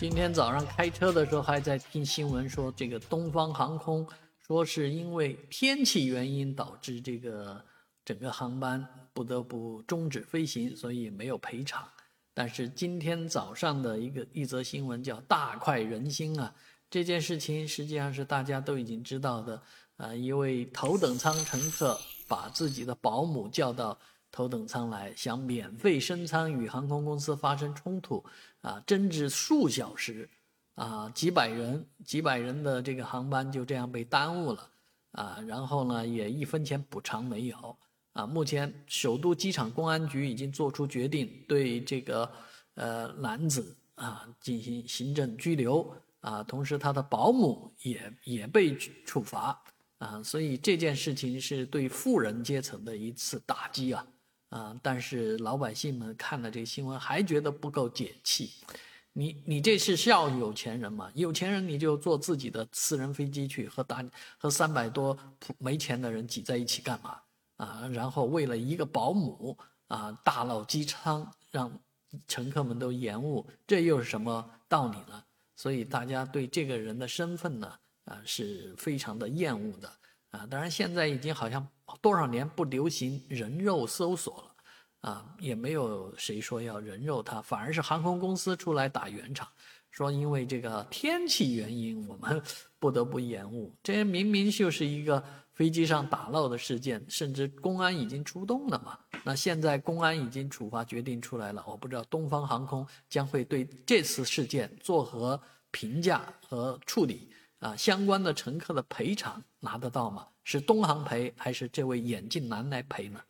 今天早上开车的时候还在听新闻说，这个东方航空说是因为天气原因导致这个整个航班不得不终止飞行，所以没有赔偿。但是今天早上的一个一则新闻叫大快人心啊！这件事情实际上是大家都已经知道的啊，一位头等舱乘客把自己的保姆叫到。头等舱来，想免费升舱与航空公司发生冲突，啊，争执数小时，啊，几百人、几百人的这个航班就这样被耽误了，啊，然后呢，也一分钱补偿没有，啊，目前首都机场公安局已经做出决定，对这个呃男子啊进行行政拘留，啊，同时他的保姆也也被处罚，啊，所以这件事情是对富人阶层的一次打击啊。啊！但是老百姓们看了这个新闻还觉得不够解气。你你这是笑有钱人吗？有钱人你就坐自己的私人飞机去和大和三百多没钱的人挤在一起干嘛？啊！然后为了一个保姆啊，大闹机舱，让乘客们都延误，这又是什么道理呢？所以大家对这个人的身份呢，啊，是非常的厌恶的。啊，当然现在已经好像多少年不流行人肉搜索了，啊，也没有谁说要人肉他，反而是航空公司出来打圆场，说因为这个天气原因，我们不得不延误。这明明就是一个飞机上打闹的事件，甚至公安已经出动了嘛。那现在公安已经处罚决定出来了，我不知道东方航空将会对这次事件作何评价和处理。啊，相关的乘客的赔偿拿得到吗？是东航赔还是这位眼镜男来赔呢？